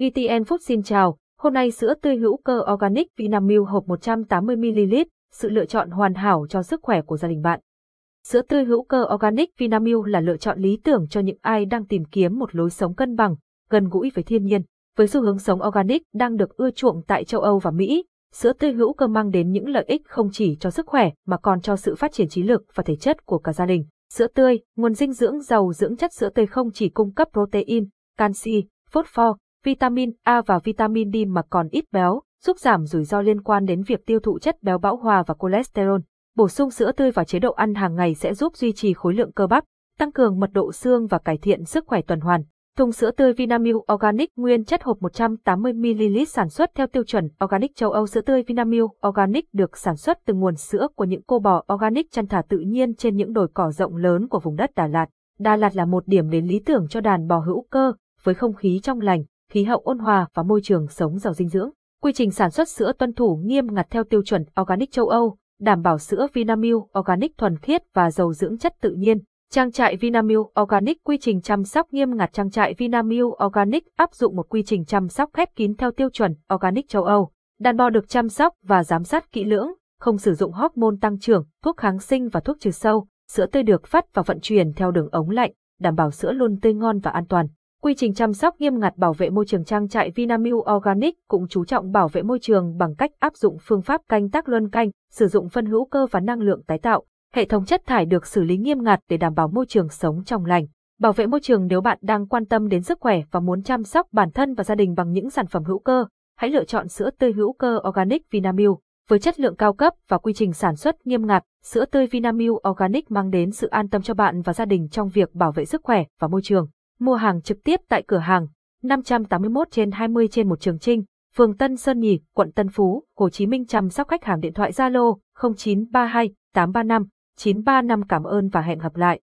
GTN Food xin chào, hôm nay sữa tươi hữu cơ Organic Vinamilk hộp 180ml, sự lựa chọn hoàn hảo cho sức khỏe của gia đình bạn. Sữa tươi hữu cơ Organic Vinamilk là lựa chọn lý tưởng cho những ai đang tìm kiếm một lối sống cân bằng, gần gũi với thiên nhiên. Với xu hướng sống organic đang được ưa chuộng tại châu Âu và Mỹ, sữa tươi hữu cơ mang đến những lợi ích không chỉ cho sức khỏe mà còn cho sự phát triển trí lực và thể chất của cả gia đình. Sữa tươi, nguồn dinh dưỡng giàu dưỡng chất sữa tươi không chỉ cung cấp protein, canxi, phosphor, vitamin A và vitamin D mà còn ít béo, giúp giảm rủi ro liên quan đến việc tiêu thụ chất béo bão hòa và cholesterol. Bổ sung sữa tươi vào chế độ ăn hàng ngày sẽ giúp duy trì khối lượng cơ bắp, tăng cường mật độ xương và cải thiện sức khỏe tuần hoàn. Thùng sữa tươi Vinamilk Organic nguyên chất hộp 180ml sản xuất theo tiêu chuẩn Organic châu Âu. Sữa tươi Vinamilk Organic được sản xuất từ nguồn sữa của những cô bò organic chăn thả tự nhiên trên những đồi cỏ rộng lớn của vùng đất Đà Lạt. Đà Lạt là một điểm đến lý tưởng cho đàn bò hữu cơ, với không khí trong lành, khí hậu ôn hòa và môi trường sống giàu dinh dưỡng. Quy trình sản xuất sữa tuân thủ nghiêm ngặt theo tiêu chuẩn Organic châu Âu, đảm bảo sữa Vinamilk Organic thuần khiết và giàu dưỡng chất tự nhiên. Trang trại Vinamilk Organic quy trình chăm sóc nghiêm ngặt Trang trại Vinamilk Organic áp dụng một quy trình chăm sóc khép kín theo tiêu chuẩn Organic châu Âu. Đàn bò được chăm sóc và giám sát kỹ lưỡng, không sử dụng hormone tăng trưởng, thuốc kháng sinh và thuốc trừ sâu. Sữa tươi được phát và vận chuyển theo đường ống lạnh, đảm bảo sữa luôn tươi ngon và an toàn. Quy trình chăm sóc nghiêm ngặt bảo vệ môi trường trang trại Vinamilk Organic cũng chú trọng bảo vệ môi trường bằng cách áp dụng phương pháp canh tác luân canh, sử dụng phân hữu cơ và năng lượng tái tạo. Hệ thống chất thải được xử lý nghiêm ngặt để đảm bảo môi trường sống trong lành. Bảo vệ môi trường nếu bạn đang quan tâm đến sức khỏe và muốn chăm sóc bản thân và gia đình bằng những sản phẩm hữu cơ, hãy lựa chọn sữa tươi hữu cơ Organic Vinamilk. Với chất lượng cao cấp và quy trình sản xuất nghiêm ngặt, sữa tươi Vinamilk Organic mang đến sự an tâm cho bạn và gia đình trong việc bảo vệ sức khỏe và môi trường. Mua hàng trực tiếp tại cửa hàng 581 trên 20 trên một Trường Trinh, phường Tân Sơn Nhì, quận Tân Phú, Hồ Chí Minh chăm sóc khách hàng điện thoại Zalo 0932 835 935 cảm ơn và hẹn gặp lại.